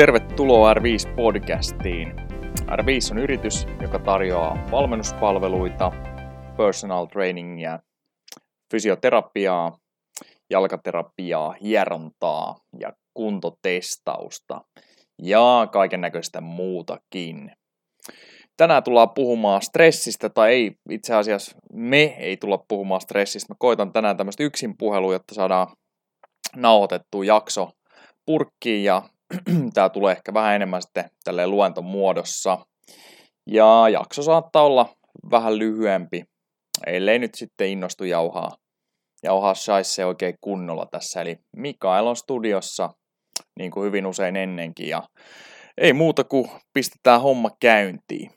Tervetuloa R5-podcastiin. R5 on yritys, joka tarjoaa valmennuspalveluita, personal trainingia, fysioterapiaa, jalkaterapiaa, hierontaa ja kuntotestausta ja kaiken näköistä muutakin. Tänään tullaan puhumaan stressistä, tai ei itse asiassa me ei tulla puhumaan stressistä. Mä koitan tänään tämmöistä yksin puhelua, jotta saadaan nauhoitettu jakso purkkiin ja tämä tulee ehkä vähän enemmän sitten tälleen luentomuodossa. Ja jakso saattaa olla vähän lyhyempi, ellei nyt sitten innostu jauhaa, jauhaa shaisse oikein kunnolla tässä. Eli Mikael on studiossa, niin kuin hyvin usein ennenkin, ja ei muuta kuin pistetään homma käyntiin.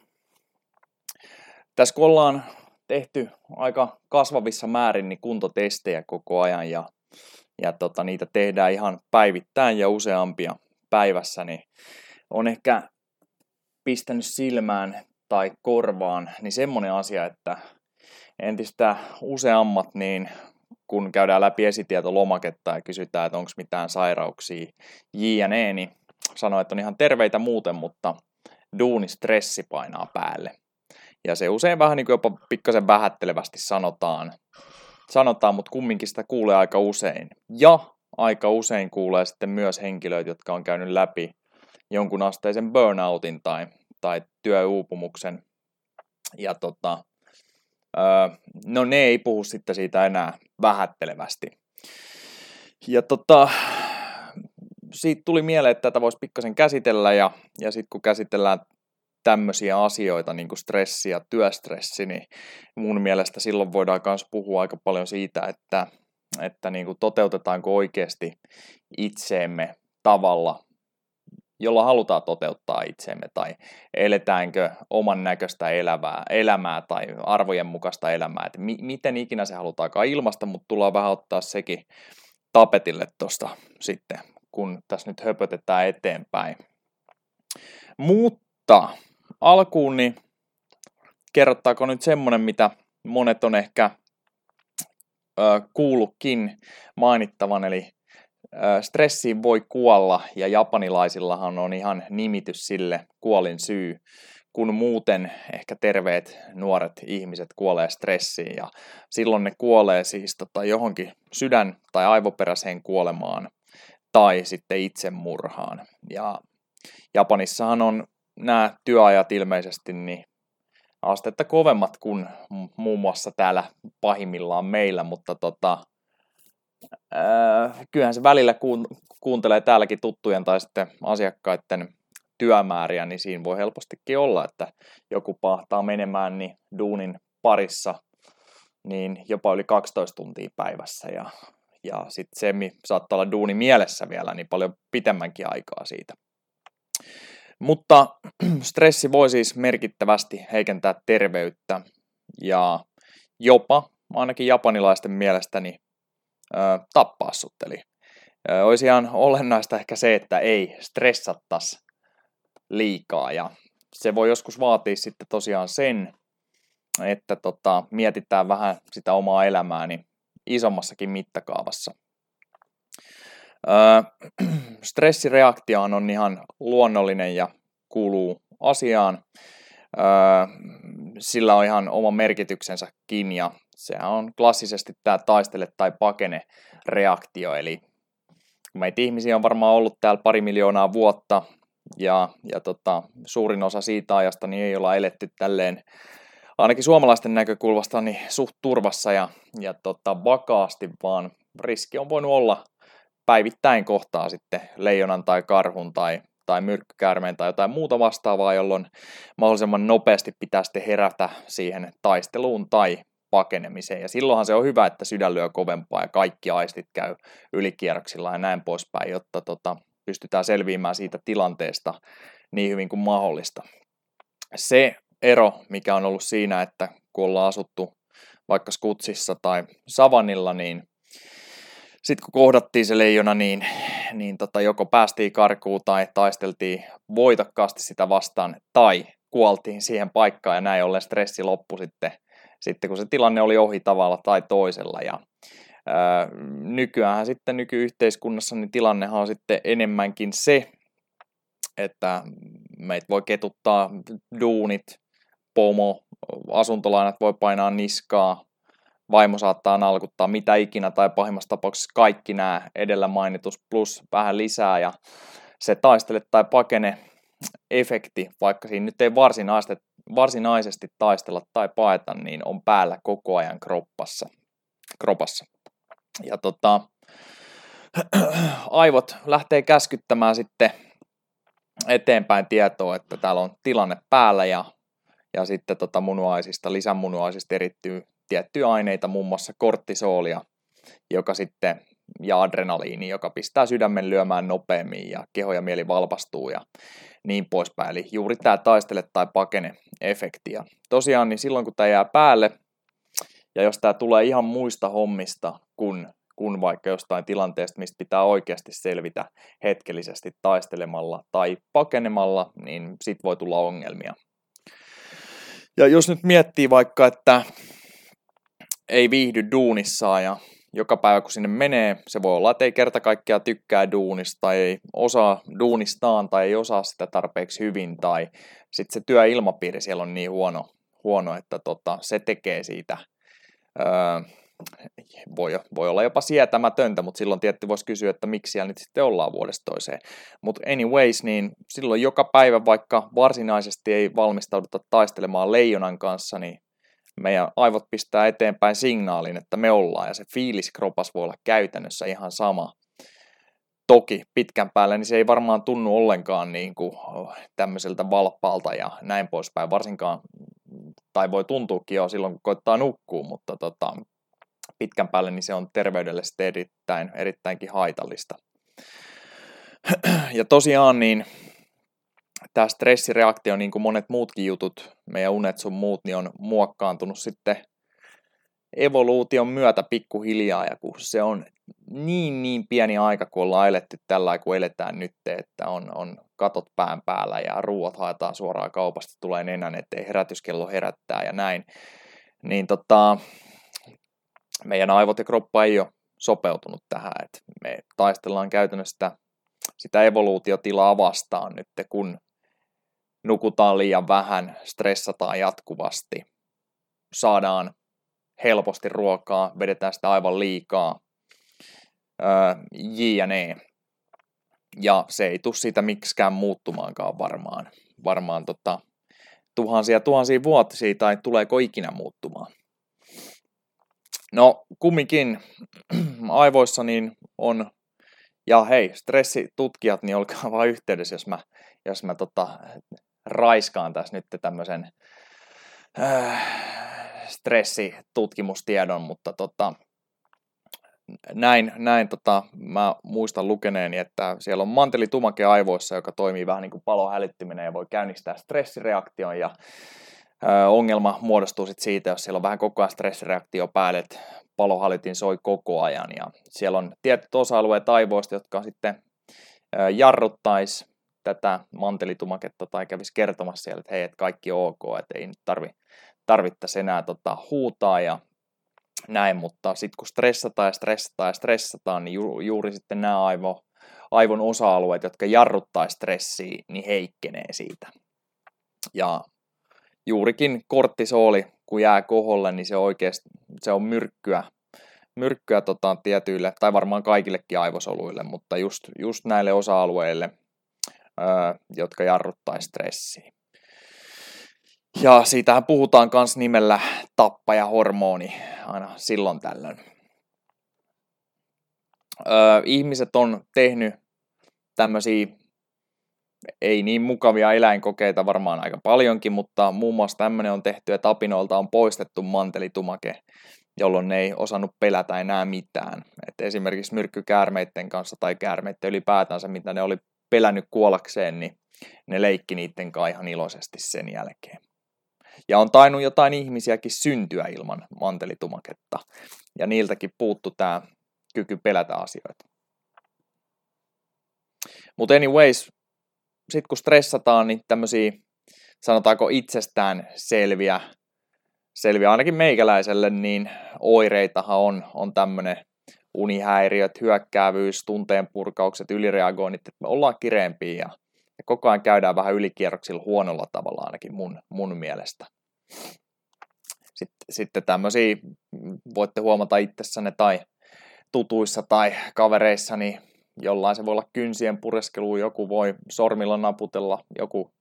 Tässä kun ollaan tehty aika kasvavissa määrin niin kuntotestejä koko ajan, ja, ja tota, niitä tehdään ihan päivittäin ja useampia päivässä, niin on ehkä pistänyt silmään tai korvaan, niin semmoinen asia, että entistä useammat, niin kun käydään läpi esitietolomaketta ja kysytään, että onko mitään sairauksia jne, niin sanoo, että on ihan terveitä muuten, mutta duunistressi painaa päälle. Ja se usein vähän niin kuin jopa pikkasen vähättelevästi sanotaan, sanotaan, mutta kumminkin sitä kuulee aika usein. Ja aika usein kuulee sitten myös henkilöitä, jotka on käynyt läpi jonkun asteisen burnoutin tai, tai työuupumuksen. Ja tota, no ne ei puhu sitten siitä enää vähättelevästi. Ja tota, siitä tuli mieleen, että tätä voisi pikkasen käsitellä ja, ja sitten kun käsitellään tämmöisiä asioita, niin kuin stressi ja työstressi, niin mun mielestä silloin voidaan myös puhua aika paljon siitä, että että niin kuin toteutetaanko oikeasti itseemme tavalla, jolla halutaan toteuttaa itsemme, tai eletäänkö oman näköistä elämää, elämää tai arvojen mukaista elämää, että mi- miten ikinä se halutaankaan ilmasta, mutta tullaan vähän ottaa sekin tapetille tuosta sitten, kun tässä nyt höpötetään eteenpäin. Mutta alkuun niin kerrottaako nyt semmoinen, mitä monet on ehkä kuulukin mainittavan, eli stressiin voi kuolla, ja japanilaisillahan on ihan nimitys sille kuolin syy, kun muuten ehkä terveet nuoret ihmiset kuolee stressiin, ja silloin ne kuolee siis tota, johonkin sydän- tai aivoperäiseen kuolemaan, tai sitten itsemurhaan. Ja Japanissahan on nämä työajat ilmeisesti niin astetta kovemmat kuin muun muassa täällä pahimmillaan meillä, mutta tota, ää, kyllähän se välillä kuun, kuuntelee täälläkin tuttujen tai sitten asiakkaiden työmääriä, niin siinä voi helpostikin olla, että joku pahtaa menemään niin duunin parissa niin jopa yli 12 tuntia päivässä ja, ja sitten se saattaa olla duuni mielessä vielä niin paljon pitemmänkin aikaa siitä. Mutta stressi voi siis merkittävästi heikentää terveyttä ja jopa, ainakin japanilaisten mielestäni, ö, tappaa sut. Eli olisi ihan olennaista ehkä se, että ei stressattaisi liikaa ja se voi joskus vaatia sitten tosiaan sen, että tota, mietitään vähän sitä omaa elämääni isommassakin mittakaavassa. stressireaktio on ihan luonnollinen ja kuuluu asiaan. sillä on ihan oma merkityksensäkin ja sehän on klassisesti tämä taistele tai pakene reaktio, eli meitä ihmisiä on varmaan ollut täällä pari miljoonaa vuotta ja, ja tota, suurin osa siitä ajasta niin ei olla eletty tälleen ainakin suomalaisten näkökulmasta niin suht turvassa ja, ja tota, vakaasti, vaan riski on voinut olla päivittäin kohtaa sitten leijonan tai karhun tai, tai myrkkykäärmeen tai jotain muuta vastaavaa, jolloin mahdollisimman nopeasti pitää sitten herätä siihen taisteluun tai pakenemiseen. Ja silloinhan se on hyvä, että sydän lyö kovempaa ja kaikki aistit käy ylikierroksilla ja näin poispäin, jotta tota, pystytään selviämään siitä tilanteesta niin hyvin kuin mahdollista. Se ero, mikä on ollut siinä, että kun ollaan asuttu vaikka skutsissa tai savannilla, niin sitten kun kohdattiin se leijona, niin, niin tota, joko päästiin karkuun tai taisteltiin voitokkaasti sitä vastaan tai kuoltiin siihen paikkaan ja näin ollen stressi loppui sitten, sitten kun se tilanne oli ohi tavalla tai toisella. Ja, ää, nykyään sitten nykyyhteiskunnassa niin tilannehan on sitten enemmänkin se, että meitä voi ketuttaa duunit, pomo, asuntolainat voi painaa niskaa, vaimo saattaa nalkuttaa mitä ikinä tai pahimmassa tapauksessa kaikki nämä edellä mainitus plus vähän lisää ja se taistele tai pakene efekti, vaikka siinä nyt ei varsinaisesti, taistella tai paeta, niin on päällä koko ajan kroppassa. kropassa. Ja tota, aivot lähtee käskyttämään sitten eteenpäin tietoa, että täällä on tilanne päällä ja, ja sitten tota munuaisista, lisämunuaisista erittyy tiettyjä aineita, muun muassa korttisolia, joka sitten ja adrenaliini, joka pistää sydämen lyömään nopeammin ja keho ja mieli valpastuu ja niin poispäin. Eli juuri tämä taistele tai pakene efekti. Ja tosiaan niin silloin kun tämä jää päälle ja jos tämä tulee ihan muista hommista kuin, kuin vaikka jostain tilanteesta, mistä pitää oikeasti selvitä hetkellisesti taistelemalla tai pakenemalla, niin sit voi tulla ongelmia. Ja jos nyt miettii vaikka, että ei viihdy duunissaan ja joka päivä kun sinne menee, se voi olla, että ei kerta kaikkiaan tykkää duunista tai ei osaa duunistaan tai ei osaa sitä tarpeeksi hyvin tai sitten se työilmapiiri siellä on niin huono, huono että tota, se tekee siitä öö, voi, voi olla jopa sietämätöntä, mutta silloin tietty voisi kysyä, että miksi siellä nyt sitten ollaan vuodesta toiseen. Mutta anyways, niin silloin joka päivä, vaikka varsinaisesti ei valmistauduta taistelemaan leijonan kanssa, niin meidän aivot pistää eteenpäin signaalin, että me ollaan, ja se fiilis kropas voi olla käytännössä ihan sama. Toki pitkän päälle niin se ei varmaan tunnu ollenkaan niin kuin tämmöiseltä valppaalta ja näin poispäin, varsinkaan, tai voi tuntuukin jo silloin, kun koittaa nukkua, mutta tota, pitkän päälle niin se on terveydelle erittäin, erittäinkin haitallista. Ja tosiaan niin tämä stressireaktio, niin kuin monet muutkin jutut, meidän unet sun muut, niin on muokkaantunut sitten evoluution myötä pikkuhiljaa, ja kun se on niin niin pieni aika, kun ollaan eletty tällä kun eletään nyt, että on, on katot pään päällä ja ruuat haetaan suoraan kaupasta, tulee nenän ettei herätyskello herättää ja näin, niin tota, meidän aivot ja kroppa ei ole sopeutunut tähän, että me taistellaan käytännössä sitä, sitä evoluutiotilaa vastaan nyt, kun nukutaan liian vähän, stressataan jatkuvasti, saadaan helposti ruokaa, vedetään sitä aivan liikaa, jne. Ja se ei tule siitä miksikään muuttumaankaan varmaan. Varmaan tota, tuhansia tuhansia vuotisia tai tuleeko ikinä muuttumaan. No kumminkin aivoissa niin on, ja hei, stressitutkijat, niin olkaa vaan yhteydessä, jos mä, jos mä tota, raiskaan tässä nyt tämmöisen äh, stressitutkimustiedon, mutta tota, näin, näin tota, mä muistan lukeneeni, että siellä on mantelitumake aivoissa, joka toimii vähän niin kuin palohälyttyminen ja voi käynnistää stressireaktion ja ö, ongelma muodostuu sit siitä, jos siellä on vähän koko ajan stressireaktio päälle, että soi koko ajan ja siellä on tietyt osa-alueet aivoista, jotka sitten ö, jarruttaisi tätä mantelitumaketta tai kävisi kertomassa siellä, että hei, että kaikki on ok, että ei nyt tarvi, tarvittaisi enää tota, huutaa ja näin, mutta sitten kun stressataan ja stressataan ja stressataan, niin ju, juuri sitten nämä aivo, aivon osa-alueet, jotka jarruttaa stressiä, niin heikkenee siitä. Ja juurikin korttisooli, kun jää koholle, niin se oikeasti se on myrkkyä, myrkkyä tota, tietyille, tai varmaan kaikillekin aivosoluille, mutta just, just näille osa-alueille, jotka jarruttaa stressiä. Ja siitähän puhutaan myös nimellä tappajahormoni aina silloin tällöin. Ihmiset on tehnyt tämmöisiä ei niin mukavia eläinkokeita varmaan aika paljonkin, mutta muun muassa tämmöinen on tehty, että apinoilta on poistettu mantelitumake, jolloin ne ei osannut pelätä enää mitään. Et esimerkiksi myrkkykäärmeiden kanssa tai käärmeiden ylipäätänsä, mitä ne oli pelännyt kuollakseen, niin ne leikki niiden kanssa ihan iloisesti sen jälkeen. Ja on tainnut jotain ihmisiäkin syntyä ilman mantelitumaketta. Ja niiltäkin puuttu tämä kyky pelätä asioita. Mutta anyways, sitten kun stressataan, niin tämmöisiä sanotaanko itsestään selviä, selviä ainakin meikäläiselle, niin oireitahan on, on tämmöinen unihäiriöt, hyökkäävyys, tunteen purkaukset, ylireagoinnit, että me ollaan kireempiä ja ja koko ajan käydään vähän ylikierroksilla huonolla tavalla ainakin mun, mun mielestä. Sitten, sitten tämmöisiä voitte huomata itsessänne tai tutuissa tai kavereissa, niin jollain se voi olla kynsien pureskelu, joku voi sormilla naputella, joku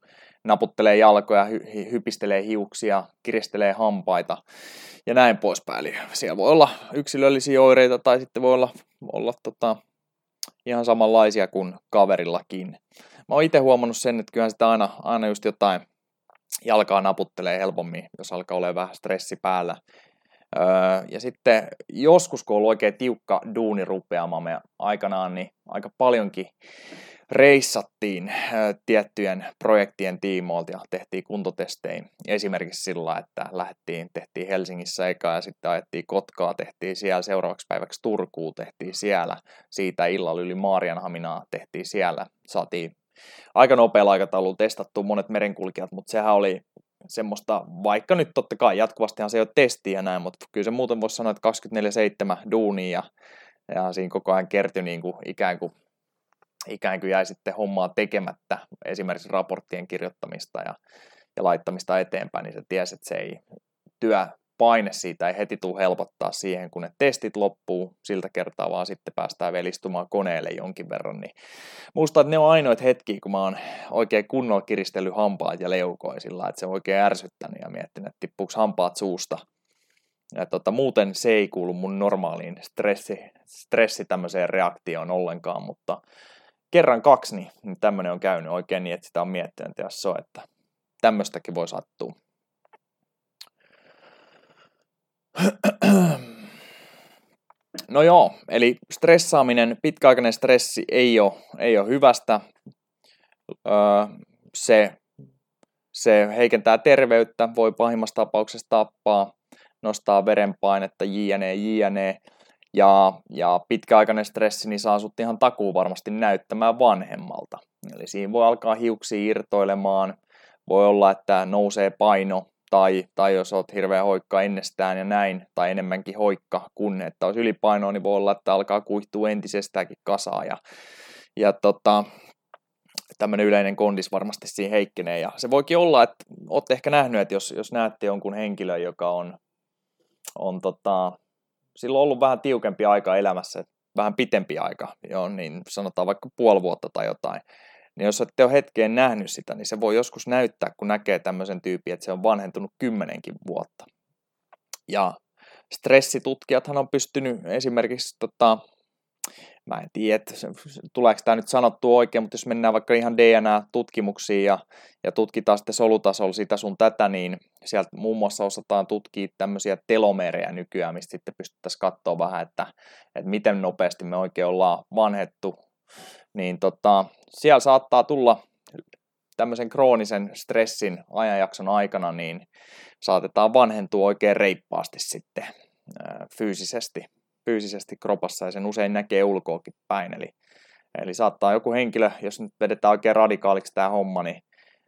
naputtelee jalkoja, hy- hypistelee hiuksia, kiristelee hampaita ja näin poispäin. Eli siellä voi olla yksilöllisiä oireita tai sitten voi olla, olla tota, ihan samanlaisia kuin kaverillakin. Mä oon itse huomannut sen, että kyllähän sitä aina, aina just jotain jalkaa naputtelee helpommin, jos alkaa olla vähän stressi päällä. Öö, ja sitten joskus, kun on oikein tiukka duuni rupeamamme aikanaan, niin aika paljonkin reissattiin tiettyjen projektien tiimoilta ja tehtiin kuntotestejä. Esimerkiksi sillä, että lähdettiin, tehtiin Helsingissä eka ja sitten ajettiin Kotkaa, tehtiin siellä seuraavaksi päiväksi Turkuun, tehtiin siellä. Siitä illalla yli Maarianhaminaa tehtiin siellä. Saatiin aika nopealla aikataululla testattu monet merenkulkijat, mutta sehän oli semmoista, vaikka nyt totta kai jatkuvastihan se ei ole testiä ja näin, mutta kyllä se muuten voisi sanoa, että 24-7 duunia ja, ja siinä koko ajan kertyi niin kuin ikään kuin ikään kuin jäi sitten hommaa tekemättä, esimerkiksi raporttien kirjoittamista ja, ja laittamista eteenpäin, niin se tiesi, että se ei työ, paine siitä ei heti tule helpottaa siihen, kun ne testit loppuu siltä kertaa, vaan sitten päästään vielä istumaan koneelle jonkin verran. Niin muista, että ne on ainoat hetki, kun mä oon oikein kunnolla kiristellyt hampaat ja leukoja sillä että se on oikein ärsyttänyt ja miettinyt, että tippuuko hampaat suusta. Ja tota, muuten se ei kuulu mun normaaliin stressi, stressi tämmöiseen reaktioon ollenkaan, mutta kerran kaksi, niin, niin tämmöinen on käynyt oikein niin, että sitä on miettinyt, ja se on, että tämmöistäkin voi sattua. No joo, eli stressaaminen, pitkäaikainen stressi ei ole, ei ole hyvästä. Öö, se, se heikentää terveyttä, voi pahimmassa tapauksessa tappaa, nostaa verenpainetta, jne, jne. Ja, ja pitkäaikainen stressi niin saa sut ihan takuu varmasti näyttämään vanhemmalta. Eli siinä voi alkaa hiuksi irtoilemaan, voi olla, että nousee paino, tai, tai jos olet hirveän hoikka ennestään ja näin, tai enemmänkin hoikka kuin että olisi ylipainoa, niin voi olla, että alkaa kuihtua entisestäänkin kasaa. Ja, ja tota, tämmöinen yleinen kondis varmasti siinä heikkenee. Ja se voikin olla, että olette ehkä nähnyt, että jos, jos näette jonkun henkilön, joka on, on tota, sillä on ollut vähän tiukempi aika elämässä, vähän pitempi aika, joo, niin sanotaan vaikka puoli vuotta tai jotain, niin jos ette ole hetkeen nähnyt sitä, niin se voi joskus näyttää, kun näkee tämmöisen tyypin, että se on vanhentunut kymmenenkin vuotta. Ja stressitutkijathan on pystynyt esimerkiksi tota, mä en tiedä, tuleeko tämä nyt sanottu oikein, mutta jos mennään vaikka ihan DNA-tutkimuksiin ja, ja tutkitaan sitten solutasolla sitä sun tätä, niin sieltä muun muassa osataan tutkia tämmöisiä telomereja nykyään, mistä sitten pystyttäisiin katsoa vähän, että, että miten nopeasti me oikein ollaan vanhettu. Niin tota, siellä saattaa tulla tämmöisen kroonisen stressin ajanjakson aikana, niin saatetaan vanhentua oikein reippaasti sitten fyysisesti fyysisesti kropassa ja sen usein näkee ulkoakin päin. Eli, eli saattaa joku henkilö, jos nyt vedetään oikein radikaaliksi tämä homma, niin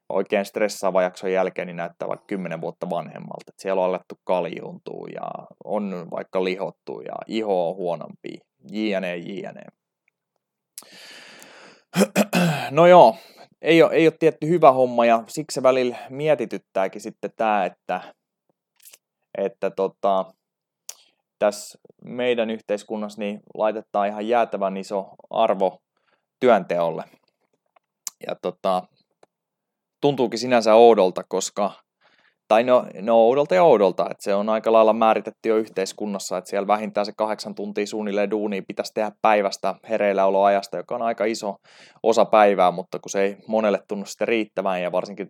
oikein stressaava jakson jälkeen niin näyttää vaikka 10 vuotta vanhemmalta. Et siellä on alettu kaljuuntua ja on vaikka lihottu ja iho on huonompi, jne, jne. No joo, ei ole, ei ole tietty hyvä homma ja siksi se välillä mietityttääkin sitten tämä, että, että tota, tässä meidän yhteiskunnassa niin laitetaan ihan jäätävän iso arvo työnteolle. Ja tota, tuntuukin sinänsä oudolta, koska, tai no, no oudolta ja oudolta, että se on aika lailla määritetty jo yhteiskunnassa, että siellä vähintään se kahdeksan tuntia suunnilleen duunia pitäisi tehdä päivästä hereilläoloajasta, joka on aika iso osa päivää, mutta kun se ei monelle tunnu sitten riittävän ja varsinkin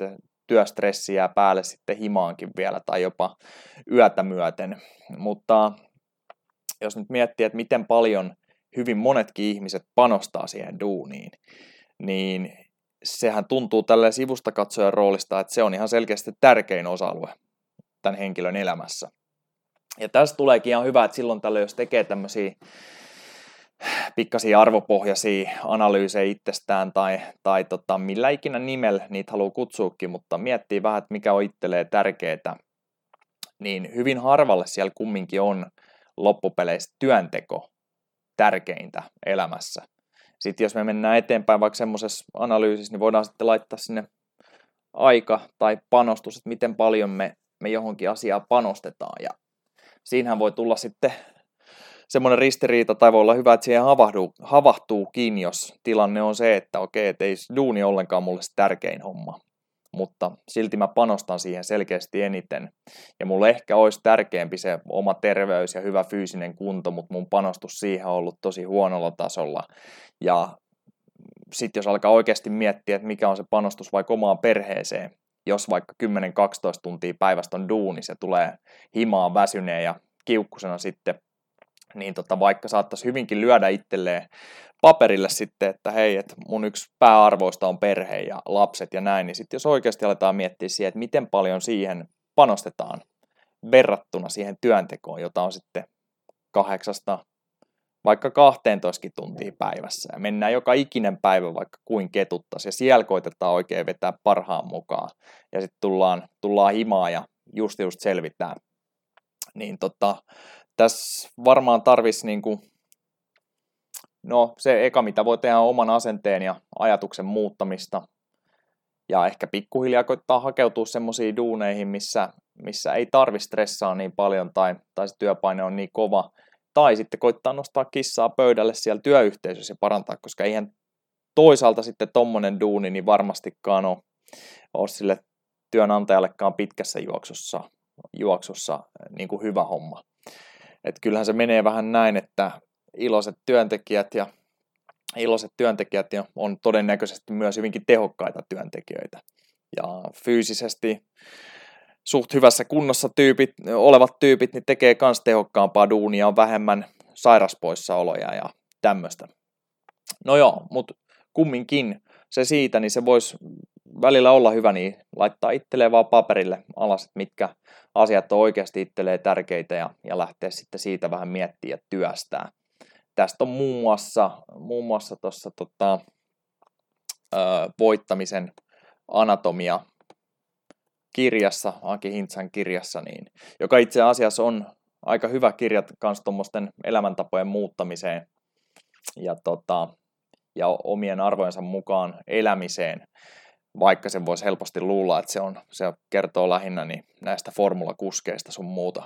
työstressi jää päälle sitten himaankin vielä tai jopa yötä myöten. Mutta jos nyt miettii, että miten paljon hyvin monetkin ihmiset panostaa siihen duuniin, niin sehän tuntuu tällä sivusta katsojan roolista, että se on ihan selkeästi tärkein osa-alue tämän henkilön elämässä. Ja tästä tuleekin ihan hyvä, että silloin tällöin, jos tekee tämmöisiä pikkasia arvopohjaisia analyysejä itsestään tai, tai tota, millä ikinä nimellä niitä haluaa kutsuukin, mutta miettii vähän, että mikä on itselleen tärkeää, niin hyvin harvalle siellä kumminkin on loppupeleissä työnteko tärkeintä elämässä. sitten jos me mennään eteenpäin vaikka semmoisessa analyysissä, niin voidaan sitten laittaa sinne aika tai panostus, että miten paljon me, me johonkin asiaan panostetaan. Ja siinähän voi tulla sitten semmoinen ristiriita, tai voi olla hyvä, että siihen havahtuu, havahtuukin, jos tilanne on se, että okei, että ei duuni ollenkaan mulle se tärkein homma, mutta silti mä panostan siihen selkeästi eniten. Ja mulle ehkä olisi tärkeämpi se oma terveys ja hyvä fyysinen kunto, mutta mun panostus siihen on ollut tosi huonolla tasolla. Ja sitten jos alkaa oikeasti miettiä, että mikä on se panostus vaikka omaan perheeseen, jos vaikka 10-12 tuntia päivästä on duuni, se tulee himaan väsyneen ja kiukkusena sitten, niin tota, vaikka saattaisi hyvinkin lyödä itselleen paperille sitten, että hei, että mun yksi pääarvoista on perhe ja lapset ja näin, niin sitten jos oikeasti aletaan miettiä siihen, että miten paljon siihen panostetaan verrattuna siihen työntekoon, jota on sitten kahdeksasta vaikka 12 tuntia päivässä ja mennään joka ikinen päivä vaikka kuin ketuttas ja siellä koitetaan oikein vetää parhaan mukaan ja sitten tullaan, tullaan himaa ja just just selvitään. Niin tota, tässä varmaan tarvisi niinku, no se eka mitä voi tehdä on oman asenteen ja ajatuksen muuttamista ja ehkä pikkuhiljaa koittaa hakeutua semmoisiin duuneihin, missä, missä ei tarvi stressaa niin paljon tai, tai se työpaine on niin kova, tai sitten koittaa nostaa kissaa pöydälle siellä työyhteisössä ja parantaa, koska eihän toisaalta sitten tommonen duuni niin varmastikaan ole, ole sille työnantajallekaan pitkässä juoksussa, juoksussa niin kuin hyvä homma. Et kyllähän se menee vähän näin, että iloiset työntekijät ja iloiset työntekijät on todennäköisesti myös hyvinkin tehokkaita työntekijöitä. Ja fyysisesti suht hyvässä kunnossa tyypit, olevat tyypit niin tekee myös tehokkaampaa duunia, on vähemmän sairaspoissaoloja ja tämmöistä. No joo, mutta kumminkin se siitä, niin se voisi välillä olla hyvä, niin laittaa itselleen vaan paperille alas, että mitkä asiat on oikeasti itselleen tärkeitä ja, ja lähteä sitten siitä vähän miettiä ja työstää. Tästä on muun muassa, muun muassa tuossa tota, voittamisen anatomia kirjassa, Aki Hintsan kirjassa, niin, joka itse asiassa on aika hyvä kirja myös tuommoisten elämäntapojen muuttamiseen ja, tota, ja omien arvojensa mukaan elämiseen, vaikka se voisi helposti luulla, että se, on, se kertoo lähinnä niin näistä formulakuskeista sun muuta.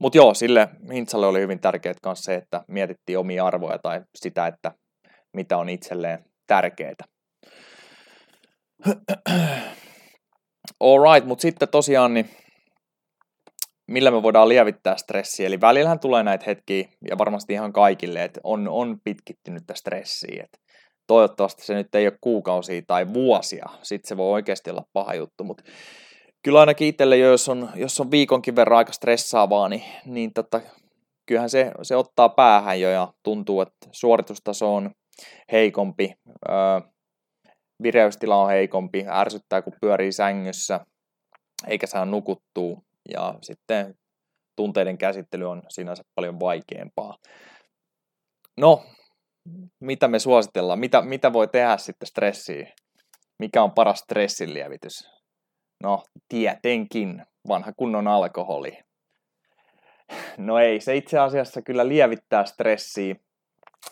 Mutta joo, sille Hintsalle oli hyvin tärkeää myös se, että mietittiin omia arvoja tai sitä, että mitä on itselleen tärkeää. Alright, mutta sitten tosiaan niin millä me voidaan lievittää stressiä. Eli välillähän tulee näitä hetkiä, ja varmasti ihan kaikille, että on, on pitkittynyttä stressiä. Että toivottavasti se nyt ei ole kuukausia tai vuosia, sitten se voi oikeasti olla paha juttu, mutta kyllä ainakin itselle, jos on, jos on viikonkin verran aika stressaavaa, niin, niin tota, kyllähän se, se ottaa päähän jo ja tuntuu, että suoritustaso on heikompi, öö, vireystila on heikompi, ärsyttää kun pyörii sängyssä, eikä saa nukuttua, ja sitten tunteiden käsittely on sinänsä paljon vaikeampaa. No, mitä me suositellaan? Mitä, mitä voi tehdä sitten stressiin? Mikä on paras stressin lievitys? No, tietenkin vanha kunnon alkoholi. No ei, se itse asiassa kyllä lievittää stressiä,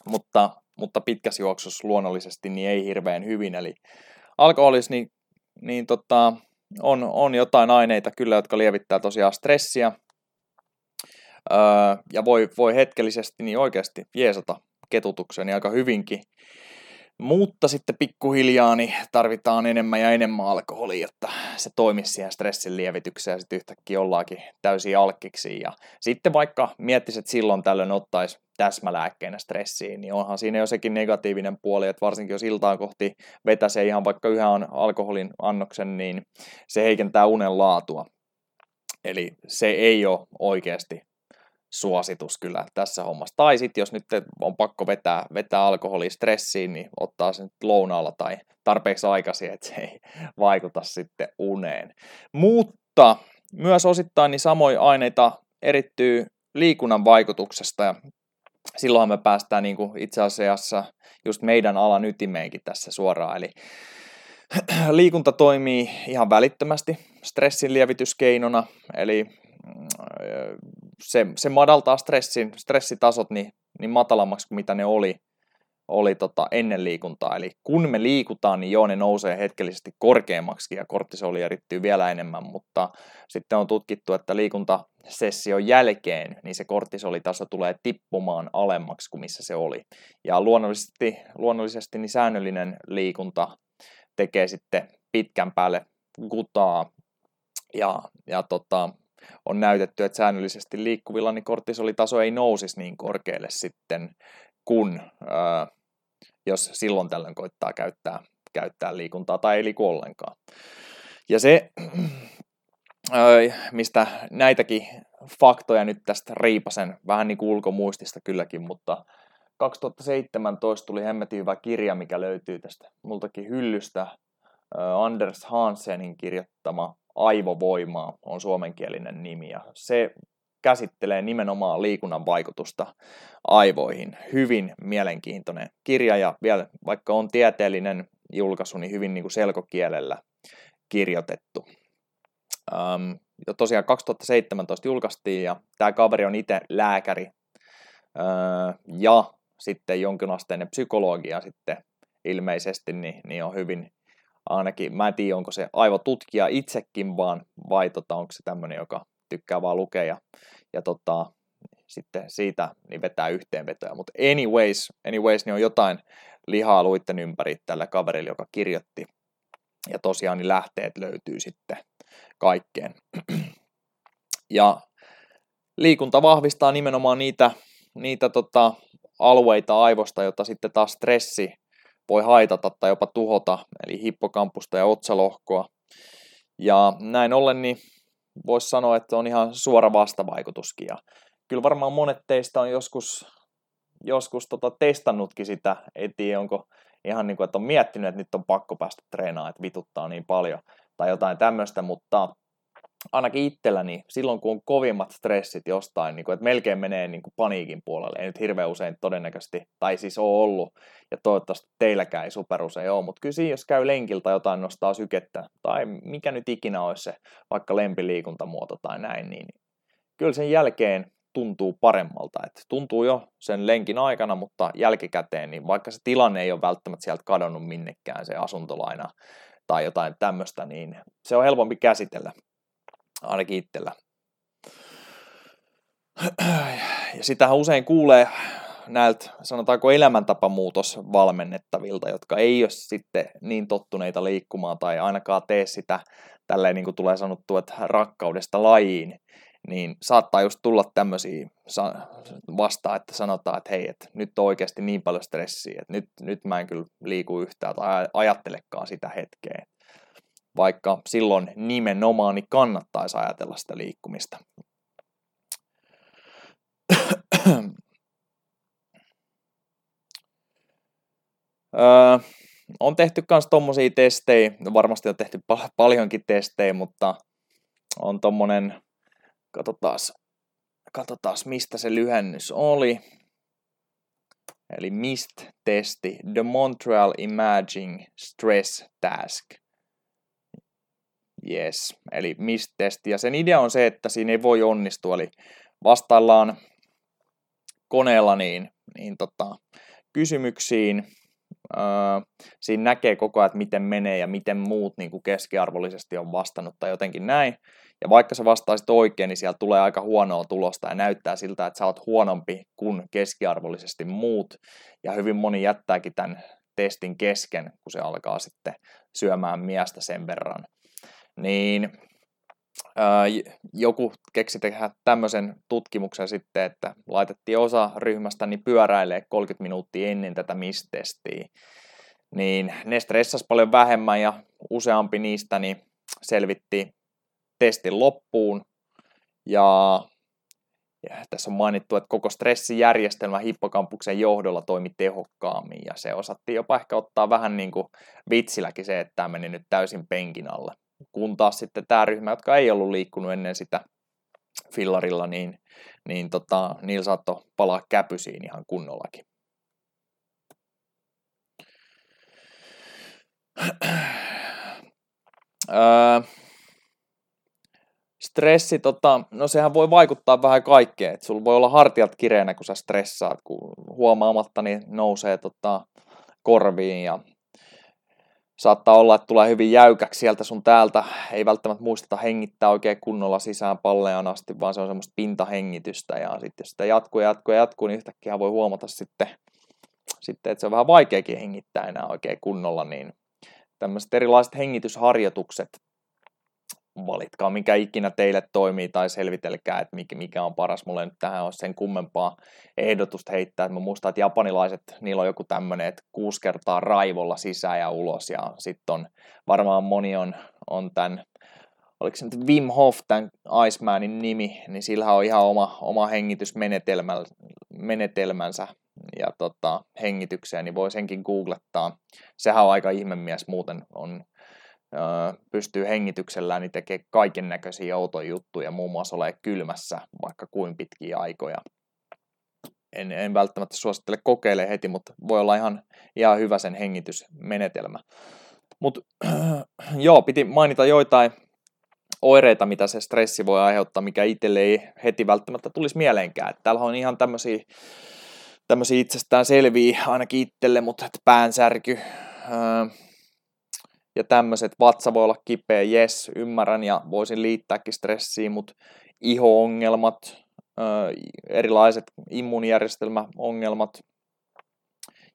mutta mutta pitkässä juoksussa luonnollisesti niin ei hirveän hyvin. Eli alkoholissa niin, niin tota, on, on jotain aineita kyllä, jotka lievittää tosiaan stressiä öö, ja voi, voi hetkellisesti niin oikeasti jeesata ketutukseni aika hyvinkin. Mutta sitten pikkuhiljaa niin tarvitaan enemmän ja enemmän alkoholia, jotta se toimisi siihen stressin lievitykseen ja sitten yhtäkkiä ollaankin täysin alkkiksi. Ja sitten vaikka miettisit, että silloin tällöin ottaisi täsmälääkkeenä stressiin, niin onhan siinä jo sekin negatiivinen puoli, että varsinkin jos iltaan kohti vetäsee ihan vaikka yhden alkoholin annoksen, niin se heikentää unen laatua. Eli se ei ole oikeasti suositus kyllä tässä hommassa. Tai sitten jos nyt on pakko vetää, vetää alkoholi stressiin, niin ottaa sen lounaalla tai tarpeeksi aikaisin, että se ei vaikuta sitten uneen. Mutta myös osittain niin samoja aineita erittyy liikunnan vaikutuksesta ja silloin me päästään niin kuin itse asiassa just meidän alan ytimeenkin tässä suoraan. Eli liikunta toimii ihan välittömästi stressin lievityskeinona, eli se, se madaltaa stressin, stressitasot niin, niin matalammaksi kuin mitä ne oli oli tota ennen liikuntaa. Eli kun me liikutaan, niin joo, ne nousee hetkellisesti korkeammaksi ja kortisoli erittyy vielä enemmän, mutta sitten on tutkittu, että liikuntasession jälkeen niin se kortisolitaso tulee tippumaan alemmaksi kuin missä se oli. Ja luonnollisesti, luonnollisesti niin säännöllinen liikunta tekee sitten pitkän päälle kutaa ja, ja tota, on näytetty, että säännöllisesti liikkuvilla niin kortisolitaso ei nousisi niin korkealle sitten, kun ää, jos silloin tällöin koittaa käyttää, käyttää liikuntaa tai ei liiku ollenkaan. Ja se, mistä näitäkin faktoja nyt tästä riipasen, vähän niin kuin ulkomuistista kylläkin, mutta 2017 tuli hemmetin hyvä kirja, mikä löytyy tästä multakin hyllystä. Anders Hansenin kirjoittama Aivovoimaa on suomenkielinen nimi ja se käsittelee nimenomaan liikunnan vaikutusta aivoihin. Hyvin mielenkiintoinen kirja ja vielä vaikka on tieteellinen julkaisu, niin hyvin niin kuin selkokielellä kirjoitettu. Ähm, jo tosiaan 2017 julkaistiin ja tämä kaveri on itse lääkäri äh, ja sitten jonkinasteinen psykologia sitten ilmeisesti, niin, niin on hyvin ainakin, mä en tiedä onko se aivotutkija itsekin vaan vai tota, onko se tämmöinen, joka tykkää vaan lukea ja, ja tota, sitten siitä niin vetää yhteenvetoja. Mutta anyways, anyways, niin on jotain lihaa luitten ympäri tällä kaverilla, joka kirjoitti. Ja tosiaan niin lähteet löytyy sitten kaikkeen. Ja liikunta vahvistaa nimenomaan niitä, niitä tota, alueita aivosta, joita sitten taas stressi voi haitata tai jopa tuhota, eli hippokampusta ja otsalohkoa. Ja näin ollen niin voisi sanoa, että on ihan suora vastavaikutuskin. Ja kyllä varmaan monet teistä on joskus, joskus tota testannutkin sitä, ei tiedä onko ihan niin kuin, että on miettinyt, että nyt on pakko päästä treenaamaan, että vituttaa niin paljon tai jotain tämmöistä, mutta ainakin itselläni, silloin kun on kovimmat stressit jostain, niin kuin, että melkein menee niin kuin paniikin puolelle, ei nyt hirveän usein todennäköisesti, tai siis on ollut, ja toivottavasti teilläkään ei superusein ole, mutta kyllä jos käy lenkiltä jotain nostaa sykettä, tai mikä nyt ikinä olisi se vaikka lempiliikuntamuoto tai näin, niin kyllä sen jälkeen tuntuu paremmalta. että tuntuu jo sen lenkin aikana, mutta jälkikäteen, niin vaikka se tilanne ei ole välttämättä sieltä kadonnut minnekään, se asuntolaina tai jotain tämmöistä, niin se on helpompi käsitellä ainakin itsellä. Ja sitähän usein kuulee näiltä, sanotaanko elämäntapamuutos valmennettavilta, jotka ei ole sitten niin tottuneita liikkumaan tai ainakaan tee sitä tälleen niin kuin tulee sanottu, että rakkaudesta lajiin, niin saattaa just tulla tämmöisiä vastaan, että sanotaan, että hei, että nyt on oikeasti niin paljon stressiä, että nyt, nyt mä en kyllä liiku yhtään tai ajattelekaan sitä hetkeä vaikka silloin nimenomaan niin kannattaisi ajatella sitä liikkumista. öö, on tehty myös tuommoisia testejä, no varmasti on tehty pal- paljonkin testejä, mutta on tuommoinen, katsotaan, katsotaan mistä se lyhennys oli. Eli MIST-testi, The Montreal Imaging Stress Task. Yes, eli MIST-testi. Ja sen idea on se, että siinä ei voi onnistua, eli vastaillaan koneella niin, niin tota, kysymyksiin. Öö, siinä näkee koko ajan, että miten menee ja miten muut niin kuin keskiarvollisesti on vastannut tai jotenkin näin. Ja vaikka sä vastaisit oikein, niin sieltä tulee aika huonoa tulosta ja näyttää siltä, että sä oot huonompi kuin keskiarvollisesti muut. Ja hyvin moni jättääkin tämän testin kesken, kun se alkaa sitten syömään miestä sen verran niin joku keksi tehdä tämmöisen tutkimuksen sitten, että laitettiin osa ryhmästä niin pyöräilee 30 minuuttia ennen tätä mistestiä. Niin ne stressas paljon vähemmän ja useampi niistä niin selvitti testin loppuun. Ja, ja tässä on mainittu, että koko stressijärjestelmä hippokampuksen johdolla toimi tehokkaammin ja se osattiin jopa ehkä ottaa vähän niin kuin vitsilläkin se, että tämä meni nyt täysin penkin alle kun taas sitten tämä ryhmä, jotka ei ollut liikkunut ennen sitä fillarilla, niin, niin tota, niillä saattoi palaa käpysiin ihan kunnollakin. stressi, tota, no sehän voi vaikuttaa vähän kaikkeen. että sulla voi olla hartiat kireänä, kun sä stressaat, kun huomaamatta niin nousee tota, korviin ja saattaa olla, että tulee hyvin jäykäksi sieltä sun täältä. Ei välttämättä muisteta hengittää oikein kunnolla sisään palleaan asti, vaan se on semmoista pintahengitystä. Ja sitten jos sitä jatkuu ja jatkuu ja jatkuu, niin yhtäkkiä voi huomata sitten, sitten, että se on vähän vaikeakin hengittää enää oikein kunnolla, niin tämmöiset erilaiset hengitysharjoitukset valitkaa mikä ikinä teille toimii tai selvitelkää, että mikä, on paras. Mulle nyt tähän on sen kummempaa ehdotusta heittää. Mä muistan, että japanilaiset, niillä on joku tämmöinen, että kuusi kertaa raivolla sisään ja ulos. Ja sitten on, varmaan moni on, on tämän, oliko se nyt Wim Hof, tämän Icemanin nimi, niin sillä on ihan oma, oma hengitysmenetelmänsä ja tota, hengitykseen, niin voi senkin googlettaa. Sehän on aika ihmemies muuten, on pystyy hengityksellään niin tekee kaiken näköisiä outoja juttuja, muun muassa ole kylmässä vaikka kuin pitkiä aikoja. En, en välttämättä suosittele kokeile heti, mutta voi olla ihan, ihan hyvä sen hengitysmenetelmä. Mutta joo, piti mainita joitain oireita, mitä se stressi voi aiheuttaa, mikä itselle ei heti välttämättä tulisi mieleenkään. täällä on ihan tämmöisiä tämmöisiä itsestään selviä ainakin itselle, mutta päänsärky, ja tämmöiset, vatsa voi olla kipeä, jes, ymmärrän ja voisin liittääkin stressiin, mutta iho-ongelmat, erilaiset immuunijärjestelmäongelmat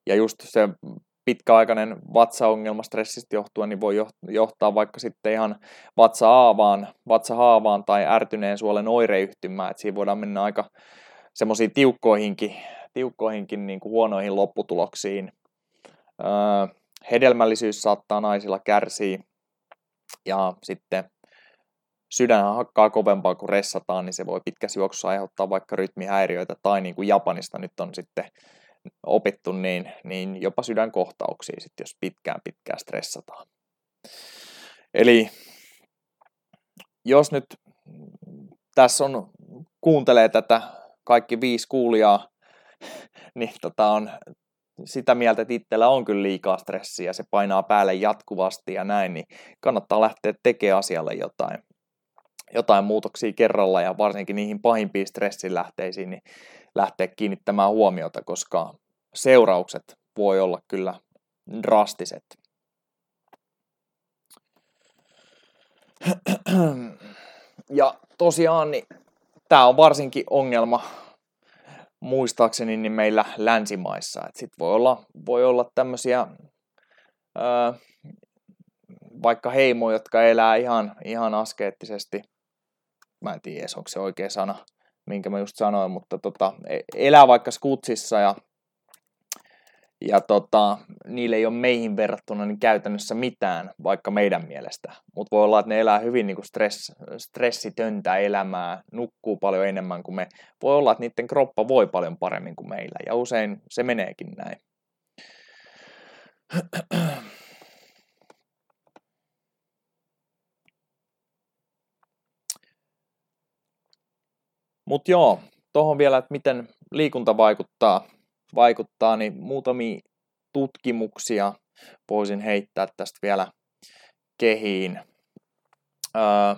ja just se pitkäaikainen vatsaongelma stressistä johtuen, niin voi johtaa vaikka sitten ihan vatsa-haavaan, vatsa-haavaan tai ärtyneen suolen oireyhtymään, että siinä voidaan mennä aika semmoisiin tiukkoihinkin, tiukkoihinkin niin kuin huonoihin lopputuloksiin. Öö, hedelmällisyys saattaa naisilla kärsiä ja sitten sydän hakkaa kovempaa kuin ressataan, niin se voi pitkässä juoksussa aiheuttaa vaikka rytmihäiriöitä tai niin kuin Japanista nyt on sitten opittu, niin, niin jopa sydänkohtauksia sitten, jos pitkään pitkään stressataan. Eli jos nyt tässä on, kuuntelee tätä kaikki viisi kuulijaa, niin tota on sitä mieltä, että itsellä on kyllä liikaa stressiä, se painaa päälle jatkuvasti ja näin, niin kannattaa lähteä tekemään asialle jotain, jotain muutoksia kerralla ja varsinkin niihin pahimpiin stressin lähteisiin, niin lähteä kiinnittämään huomiota, koska seuraukset voi olla kyllä drastiset. Ja tosiaan, niin tämä on varsinkin ongelma muistaakseni niin meillä länsimaissa. Et sit voi olla, voi olla tämmöisiä vaikka heimoja, jotka elää ihan, ihan askeettisesti. Mä en tiedä, onko se oikea sana, minkä mä just sanoin, mutta tota, e, elää vaikka skutsissa ja ja tota, niille ei ole meihin verrattuna niin käytännössä mitään, vaikka meidän mielestä. Mutta voi olla, että ne elää hyvin niin kuin stress, stressitöntä elämää, nukkuu paljon enemmän kuin me. Voi olla, että niiden kroppa voi paljon paremmin kuin meillä, ja usein se meneekin näin. Mutta joo, tuohon vielä, että miten liikunta vaikuttaa vaikuttaa, niin muutamia tutkimuksia voisin heittää tästä vielä kehiin. Öö,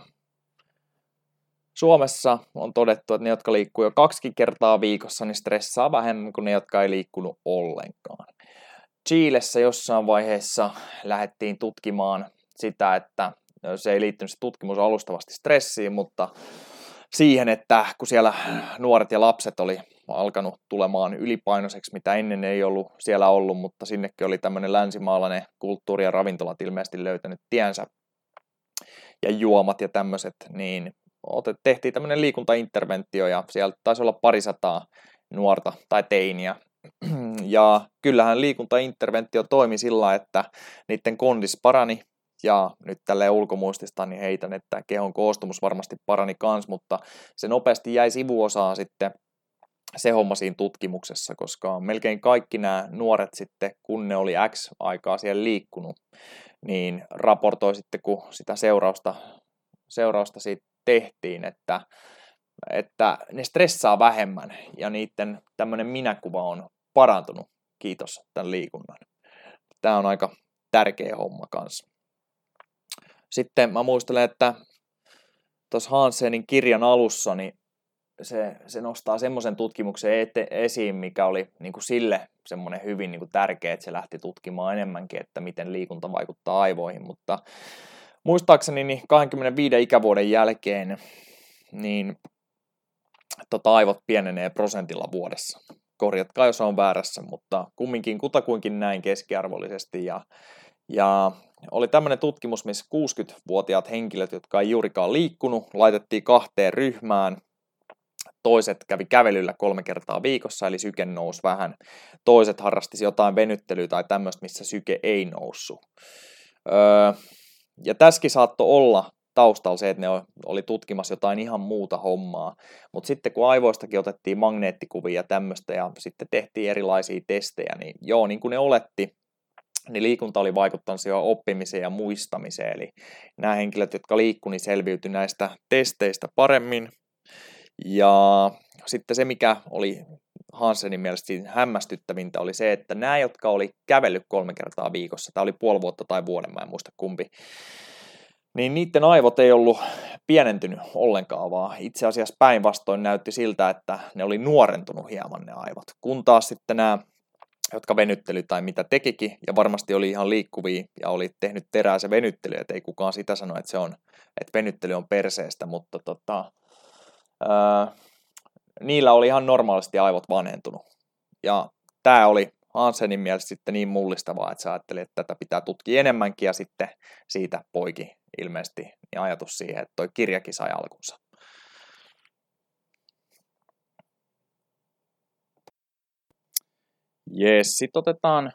Suomessa on todettu, että ne, jotka liikkuu jo kaksi kertaa viikossa, niin stressaa vähemmän kuin ne, jotka ei liikkunut ollenkaan. Chiilessä jossain vaiheessa lähdettiin tutkimaan sitä, että se ei liittynyt se tutkimus alustavasti stressiin, mutta siihen, että kun siellä nuoret ja lapset oli alkanut tulemaan ylipainoiseksi, mitä ennen ei ollut siellä ollut, mutta sinnekin oli tämmöinen länsimaalainen kulttuuri ja ravintolat ilmeisesti löytänyt tiensä ja juomat ja tämmöiset, niin tehtiin tämmöinen liikuntainterventio ja siellä taisi olla parisataa nuorta tai teiniä. Ja kyllähän liikuntainterventio toimi sillä, että niiden kondis parani ja nyt tälle ulkomuistista niin heitän, että kehon koostumus varmasti parani kans, mutta se nopeasti jäi sivuosaan sitten se homma siinä tutkimuksessa, koska melkein kaikki nämä nuoret sitten, kun ne oli X aikaa siellä liikkunut, niin raportoi sitten, kun sitä seurausta, seurausta siitä tehtiin, että, että ne stressaa vähemmän ja niiden tämmöinen minäkuva on parantunut, kiitos tämän liikunnan. Tämä on aika tärkeä homma kanssa. Sitten mä muistelen, että tuossa Hansenin kirjan alussa, niin se, se nostaa semmoisen tutkimuksen ete, esiin, mikä oli niin kuin sille semmoinen hyvin niin kuin tärkeä, että se lähti tutkimaan enemmänkin, että miten liikunta vaikuttaa aivoihin, mutta muistaakseni niin 25 ikävuoden jälkeen niin tota, aivot pienenee prosentilla vuodessa. Korjatkaa, jos on väärässä, mutta kumminkin kutakuinkin näin keskiarvollisesti. Ja, ja oli tämmöinen tutkimus, missä 60-vuotiaat henkilöt, jotka ei juurikaan liikkunut, laitettiin kahteen ryhmään. Toiset kävi kävelyllä kolme kertaa viikossa, eli syke nousi vähän. Toiset harrastisi jotain venyttelyä tai tämmöistä, missä syke ei noussut. Öö, ja tässäkin saattoi olla taustalla se, että ne oli tutkimassa jotain ihan muuta hommaa. Mutta sitten kun aivoistakin otettiin magneettikuvia ja tämmöistä ja sitten tehtiin erilaisia testejä, niin joo, niin kuin ne oletti, niin liikunta oli vaikuttanut siihen oppimiseen ja muistamiseen. Eli nämä henkilöt, jotka liikkuivat, niin selviytyi näistä testeistä paremmin. Ja sitten se, mikä oli Hansenin mielestä hämmästyttävintä, oli se, että nämä, jotka oli kävellyt kolme kertaa viikossa, tämä oli puoli vuotta tai vuoden, mä en muista kumpi, niin niiden aivot ei ollut pienentynyt ollenkaan, vaan itse asiassa päinvastoin näytti siltä, että ne oli nuorentunut hieman ne aivot. Kun taas sitten nämä, jotka venyttely tai mitä tekikin, ja varmasti oli ihan liikkuvia ja oli tehnyt terää se venyttely, että ei kukaan sitä sano, että se on, että venyttely on perseestä, mutta tota, ää, niillä oli ihan normaalisti aivot vanhentunut. Ja tämä oli Hansenin mielestä sitten niin mullistavaa, että se ajatteli, että tätä pitää tutkia enemmänkin ja sitten siitä poiki ilmeisesti niin ajatus siihen, että toi kirjakin sai alkunsa. Jees, sitten otetaan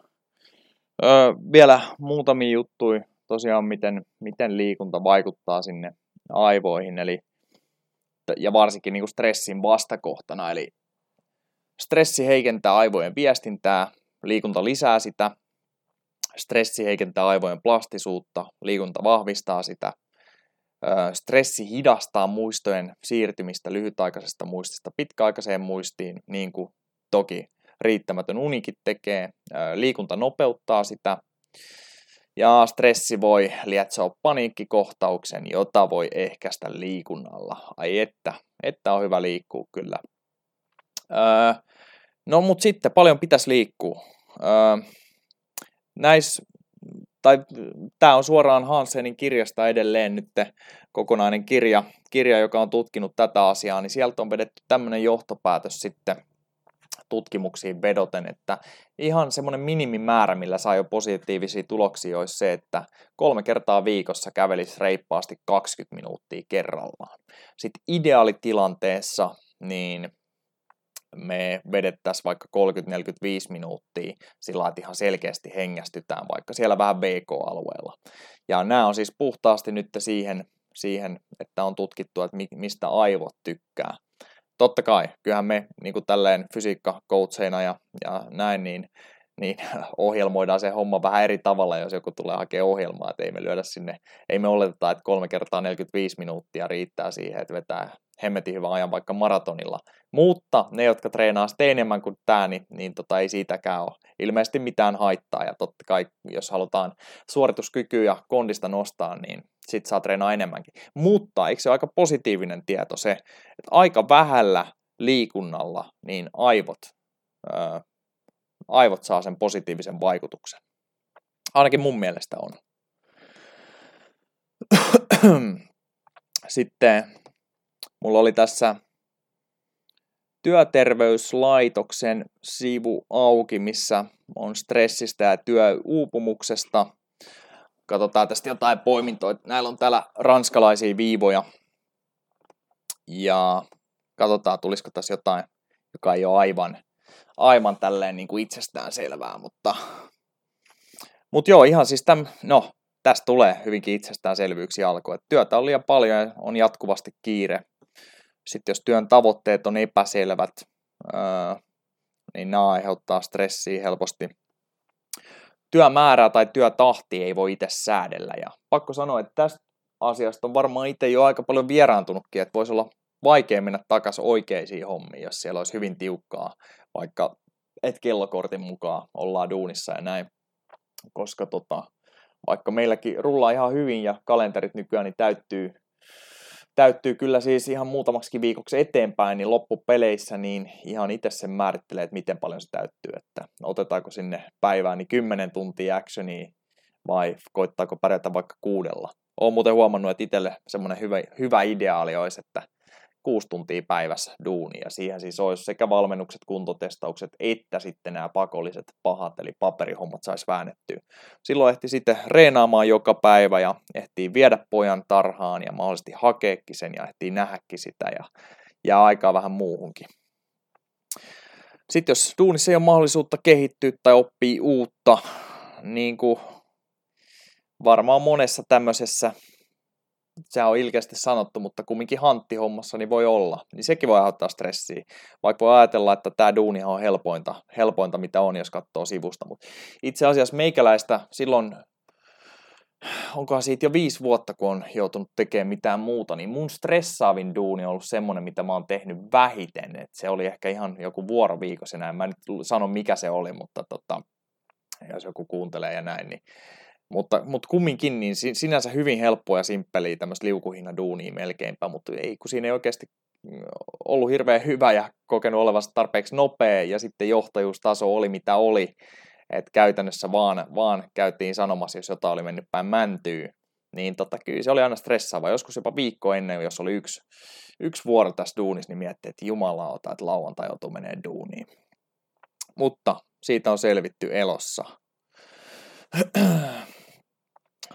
ö, vielä muutamia juttuja tosiaan, miten, miten liikunta vaikuttaa sinne aivoihin, eli ja varsinkin niin kuin stressin vastakohtana, eli stressi heikentää aivojen viestintää, liikunta lisää sitä, Stressi heikentää aivojen plastisuutta, liikunta vahvistaa sitä. Stressi hidastaa muistojen siirtymistä lyhytaikaisesta muistista pitkäaikaiseen muistiin, niin kuin toki riittämätön unikin tekee. Liikunta nopeuttaa sitä. Ja stressi voi lietsoa paniikkikohtauksen, jota voi ehkäistä liikunnalla. Ai että, että on hyvä liikkua kyllä. no mutta sitten paljon pitäisi liikkua näissä, tai tämä on suoraan Hansenin kirjasta edelleen nyt kokonainen kirja, kirja, joka on tutkinut tätä asiaa, niin sieltä on vedetty tämmöinen johtopäätös sitten tutkimuksiin vedoten, että ihan semmoinen minimimäärä, millä saa jo positiivisia tuloksia, olisi se, että kolme kertaa viikossa kävelisi reippaasti 20 minuuttia kerrallaan. Sitten ideaalitilanteessa niin me vedettäisiin vaikka 30-45 minuuttia sillä että ihan selkeästi hengästytään vaikka siellä vähän BK-alueella. Ja nämä on siis puhtaasti nyt siihen, siihen että on tutkittu, että mistä aivot tykkää. Totta kai, kyllähän me niin kuin tälleen fysiikkakoutseina ja, ja näin, niin niin ohjelmoidaan se homma vähän eri tavalla, jos joku tulee hakemaan ohjelmaa, että ei me lyödä sinne, ei me oleteta, että kolme kertaa 45 minuuttia riittää siihen, että vetää hemmetin hyvän ajan vaikka maratonilla. Mutta ne, jotka treenaa sitten enemmän kuin tämä, niin, niin tota, ei siitäkään ole ilmeisesti mitään haittaa. Ja totta kai, jos halutaan suorituskykyä ja kondista nostaa, niin sit saa treenaa enemmänkin. Mutta eikö se ole aika positiivinen tieto se, että aika vähällä liikunnalla niin aivot, ää, aivot saa sen positiivisen vaikutuksen. Ainakin mun mielestä on. Sitten Mulla oli tässä työterveyslaitoksen sivu auki, missä on stressistä ja työuupumuksesta. Katsotaan tästä jotain poimintoa. Näillä on täällä ranskalaisia viivoja. Ja katsotaan, tulisiko tässä jotain, joka ei ole aivan, aivan tälleen niin kuin itsestään selvää, mutta, mutta joo, ihan siis täm, no, tästä tulee hyvinkin itsestäänselvyyksiä. Että työtä on liian paljon ja on jatkuvasti kiire. Sitten jos työn tavoitteet on epäselvät, niin nämä aiheuttaa stressiä helposti. Työmäärää tai työtahti ei voi itse säädellä. Ja pakko sanoa, että tästä asiasta on varmaan itse jo aika paljon vieraantunutkin, että voisi olla vaikea mennä takaisin oikeisiin hommiin, jos siellä olisi hyvin tiukkaa, vaikka et kellokortin mukaan ollaan duunissa ja näin. Koska tota, vaikka meilläkin rullaa ihan hyvin ja kalenterit nykyään niin täyttyy täyttyy kyllä siis ihan muutamaksi viikoksi eteenpäin, niin loppupeleissä niin ihan itse sen määrittelee, että miten paljon se täyttyy, että otetaanko sinne päivään niin 10 tuntia actionia vai koittaako pärjätä vaikka kuudella. Olen muuten huomannut, että itselle semmoinen hyvä, hyvä ideaali olisi, että kuusi tuntia päivässä duunia. Siihen siis olisi sekä valmennukset, kuntotestaukset, että sitten nämä pakolliset pahat, eli paperihommat saisi väännettyä. Silloin ehti sitten reenaamaan joka päivä ja ehtii viedä pojan tarhaan ja mahdollisesti hakeekin sen ja ehtii nähdäkin sitä ja, ja aikaa vähän muuhunkin. Sitten jos duunissa ei ole mahdollisuutta kehittyä tai oppia uutta, niin kuin varmaan monessa tämmöisessä se on ilkeästi sanottu, mutta kumminkin hanttihommassa niin voi olla, niin sekin voi aiheuttaa stressiä. Vaikka voi ajatella, että tämä duuni on helpointa, helpointa, mitä on, jos katsoo sivusta. Mutta itse asiassa meikäläistä silloin, onkohan siitä jo viisi vuotta, kun on joutunut tekemään mitään muuta, niin mun stressaavin duuni on ollut semmoinen, mitä mä oon tehnyt vähiten. Et se oli ehkä ihan joku vuoroviikossa näin. Mä en nyt sano, mikä se oli, mutta tota, jos joku kuuntelee ja näin, niin mutta, mutta kumminkin niin sinänsä hyvin helppoa ja simppeliä tämmöistä liukuhinnan duunia melkeinpä, mutta ei, kun siinä ei oikeasti mm, ollut hirveän hyvä ja kokenut olevasta tarpeeksi nopea ja sitten johtajuustaso oli mitä oli. Että käytännössä vaan, vaan käytiin sanomassa, jos jotain oli mennyt päin mäntyy, niin tota, kyllä se oli aina stressaava. Joskus jopa viikko ennen, jos oli yksi, yksi vuoro tässä duunissa, niin miettii, että jumalauta, että lauantai joutuu menee duuniin. Mutta siitä on selvitty elossa.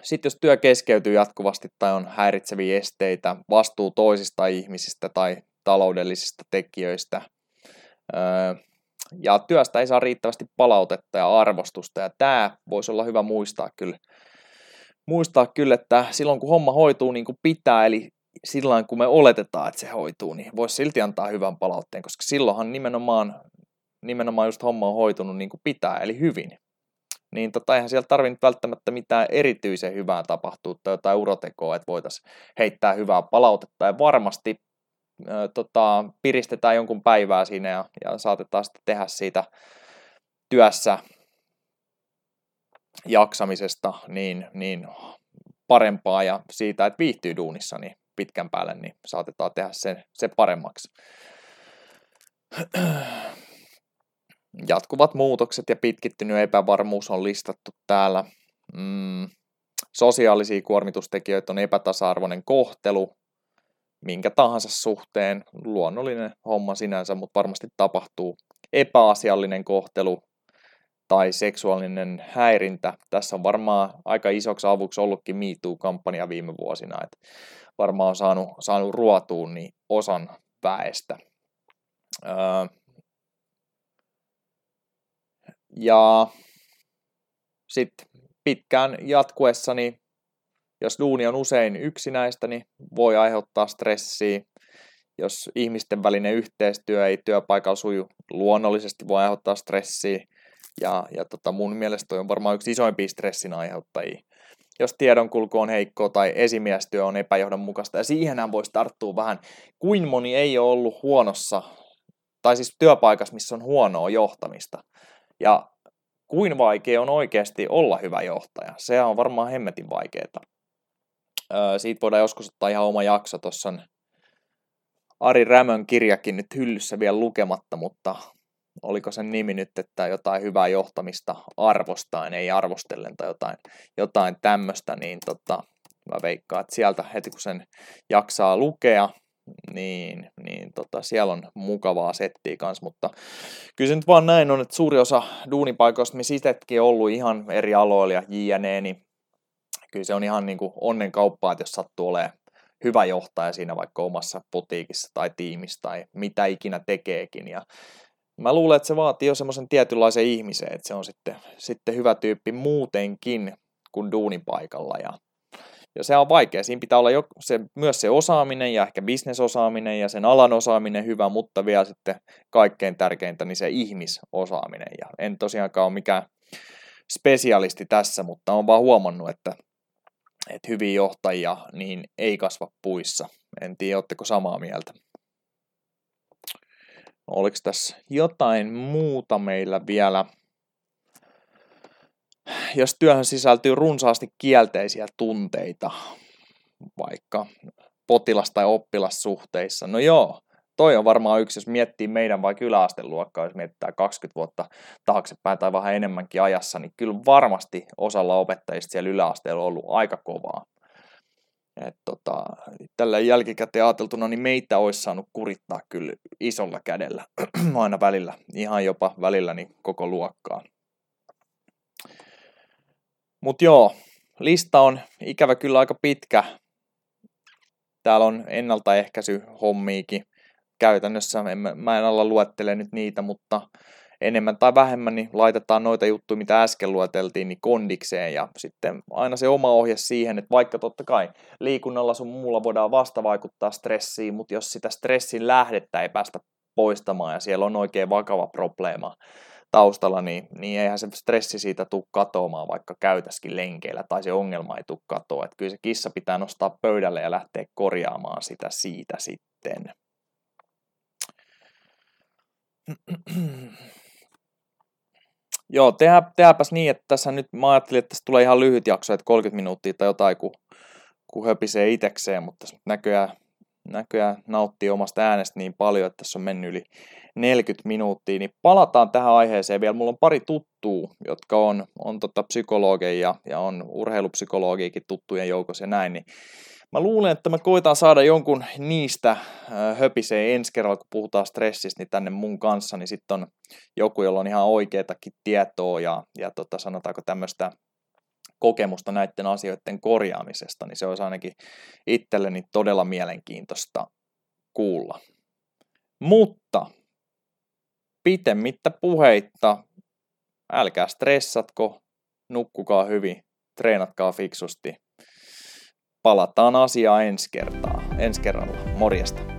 Sitten jos työ keskeytyy jatkuvasti tai on häiritseviä esteitä, vastuu toisista ihmisistä tai taloudellisista tekijöistä, ja työstä ei saa riittävästi palautetta ja arvostusta, ja tämä voisi olla hyvä muistaa kyllä, muistaa kyllä, että silloin kun homma hoituu niin kuin pitää, eli silloin kun me oletetaan, että se hoituu, niin voisi silti antaa hyvän palautteen, koska silloinhan nimenomaan, nimenomaan just homma on hoitunut niin kuin pitää, eli hyvin niin tota, eihän siellä tarvinnut välttämättä mitään erityisen hyvää tapahtua tai jotain urotekoa, että voitaisiin heittää hyvää palautetta. Ja varmasti ö, tota, piristetään jonkun päivää siinä ja, ja saatetaan sitten tehdä siitä työssä jaksamisesta niin, niin parempaa. Ja siitä, että viihtyy duunissa niin pitkän päälle, niin saatetaan tehdä sen, se paremmaksi jatkuvat muutokset ja pitkittynyt epävarmuus on listattu täällä. Mm, sosiaalisia kuormitustekijöitä on epätasa-arvoinen kohtelu, minkä tahansa suhteen, luonnollinen homma sinänsä, mutta varmasti tapahtuu epäasiallinen kohtelu tai seksuaalinen häirintä. Tässä on varmaan aika isoksi avuksi ollutkin MeToo-kampanja viime vuosina, että varmaan on saanut, saanut ruotuun niin osan väestä. Öö, ja sitten pitkään jatkuessani, jos duuni on usein yksinäistä, niin voi aiheuttaa stressiä. Jos ihmisten välinen yhteistyö ei työpaikalla suju luonnollisesti, voi aiheuttaa stressiä. Ja, ja tota mun mielestä toi on varmaan yksi isoimpia stressin aiheuttajia. Jos tiedonkulku on heikkoa tai esimiestyö on epäjohdonmukaista, ja siihenhän voisi tarttua vähän, kuin moni ei ole ollut huonossa, tai siis työpaikassa, missä on huonoa johtamista. Ja kuin vaikea on oikeasti olla hyvä johtaja. Se on varmaan hemmetin vaikeaa. Öö, siitä voidaan joskus ottaa ihan oma jakso. Tuossa on Ari Rämön kirjakin nyt hyllyssä vielä lukematta, mutta oliko sen nimi nyt, että jotain hyvää johtamista arvostain, ei arvostellen tai jotain, jotain tämmöistä, niin tota, mä veikkaan, että sieltä heti kun sen jaksaa lukea, niin, niin tota, siellä on mukavaa settiä kanssa, mutta kyllä se nyt vaan näin on, että suuri osa duunipaikoista, missä itsekin ollut ihan eri aloilla ja jne, niin kyllä se on ihan niin kuin onnen kauppaa, että jos sattuu olemaan hyvä johtaja siinä vaikka omassa putiikissa tai tiimissä tai mitä ikinä tekeekin. Ja mä luulen, että se vaatii jo semmoisen tietynlaisen ihmisen, että se on sitten, sitten hyvä tyyppi muutenkin kuin duunipaikalla. Ja ja se on vaikea. Siinä pitää olla jo se, myös se osaaminen ja ehkä bisnesosaaminen ja sen alan osaaminen hyvä, mutta vielä sitten kaikkein tärkeintä, niin se ihmisosaaminen. Ja en tosiaankaan ole mikään spesialisti tässä, mutta olen vaan huomannut, että, että hyviä johtajia niin ei kasva puissa. En tiedä, oletteko samaa mieltä. Oliko tässä jotain muuta meillä vielä? Jos työhön sisältyy runsaasti kielteisiä tunteita, vaikka potilas- tai oppilassuhteissa. No joo, toi on varmaan yksi, jos miettii meidän vaikka yläasteluokkaa, jos mietitään 20 vuotta taaksepäin tai vähän enemmänkin ajassa, niin kyllä varmasti osalla opettajista siellä yläasteella on ollut aika kovaa. Et tota, tällä jälkikäteen ajateltuna, niin meitä olisi saanut kurittaa kyllä isolla kädellä aina välillä, ihan jopa välillä niin koko luokkaa. Mutta joo, lista on ikävä kyllä aika pitkä. Täällä on ennaltaehkäisy hommiikin. Käytännössä en, mä en alla luettele nyt niitä, mutta enemmän tai vähemmän niin laitetaan noita juttuja, mitä äsken lueteltiin, niin kondikseen ja sitten aina se oma ohje siihen, että vaikka totta kai liikunnalla sun muulla voidaan vasta vaikuttaa stressiin, mutta jos sitä stressin lähdettä ei päästä poistamaan ja siellä on oikein vakava probleema taustalla, niin, niin eihän se stressi siitä tule katoamaan, vaikka käytäskin lenkeillä, tai se ongelma ei tule katoa. Että kyllä se kissa pitää nostaa pöydälle ja lähteä korjaamaan sitä siitä sitten. Joo, tehdä, tehdäpäs niin, että tässä nyt, mä ajattelin, että tässä tulee ihan lyhyt jakso, että 30 minuuttia tai jotain, kun, kun höpisee itekseen, mutta näköjään, näköjään nauttii omasta äänestä niin paljon, että tässä on mennyt yli 40 minuuttia, niin palataan tähän aiheeseen vielä. Mulla on pari tuttua, jotka on, on tota psykologeja ja on urheilupsykologiikin tuttujen joukossa ja näin, niin Mä luulen, että mä koitan saada jonkun niistä höpiseen ensi kerralla, kun puhutaan stressistä, niin tänne mun kanssa, niin sitten on joku, jolla on ihan oikeatakin tietoa ja, ja tota, sanotaanko tämmöistä kokemusta näiden asioiden korjaamisesta, niin se olisi ainakin itselleni todella mielenkiintoista kuulla. Mutta pitemmittä puheitta, älkää stressatko, nukkukaa hyvin, treenatkaa fiksusti palataan asiaan ensi kertaa, ensi kerralla. Morjesta.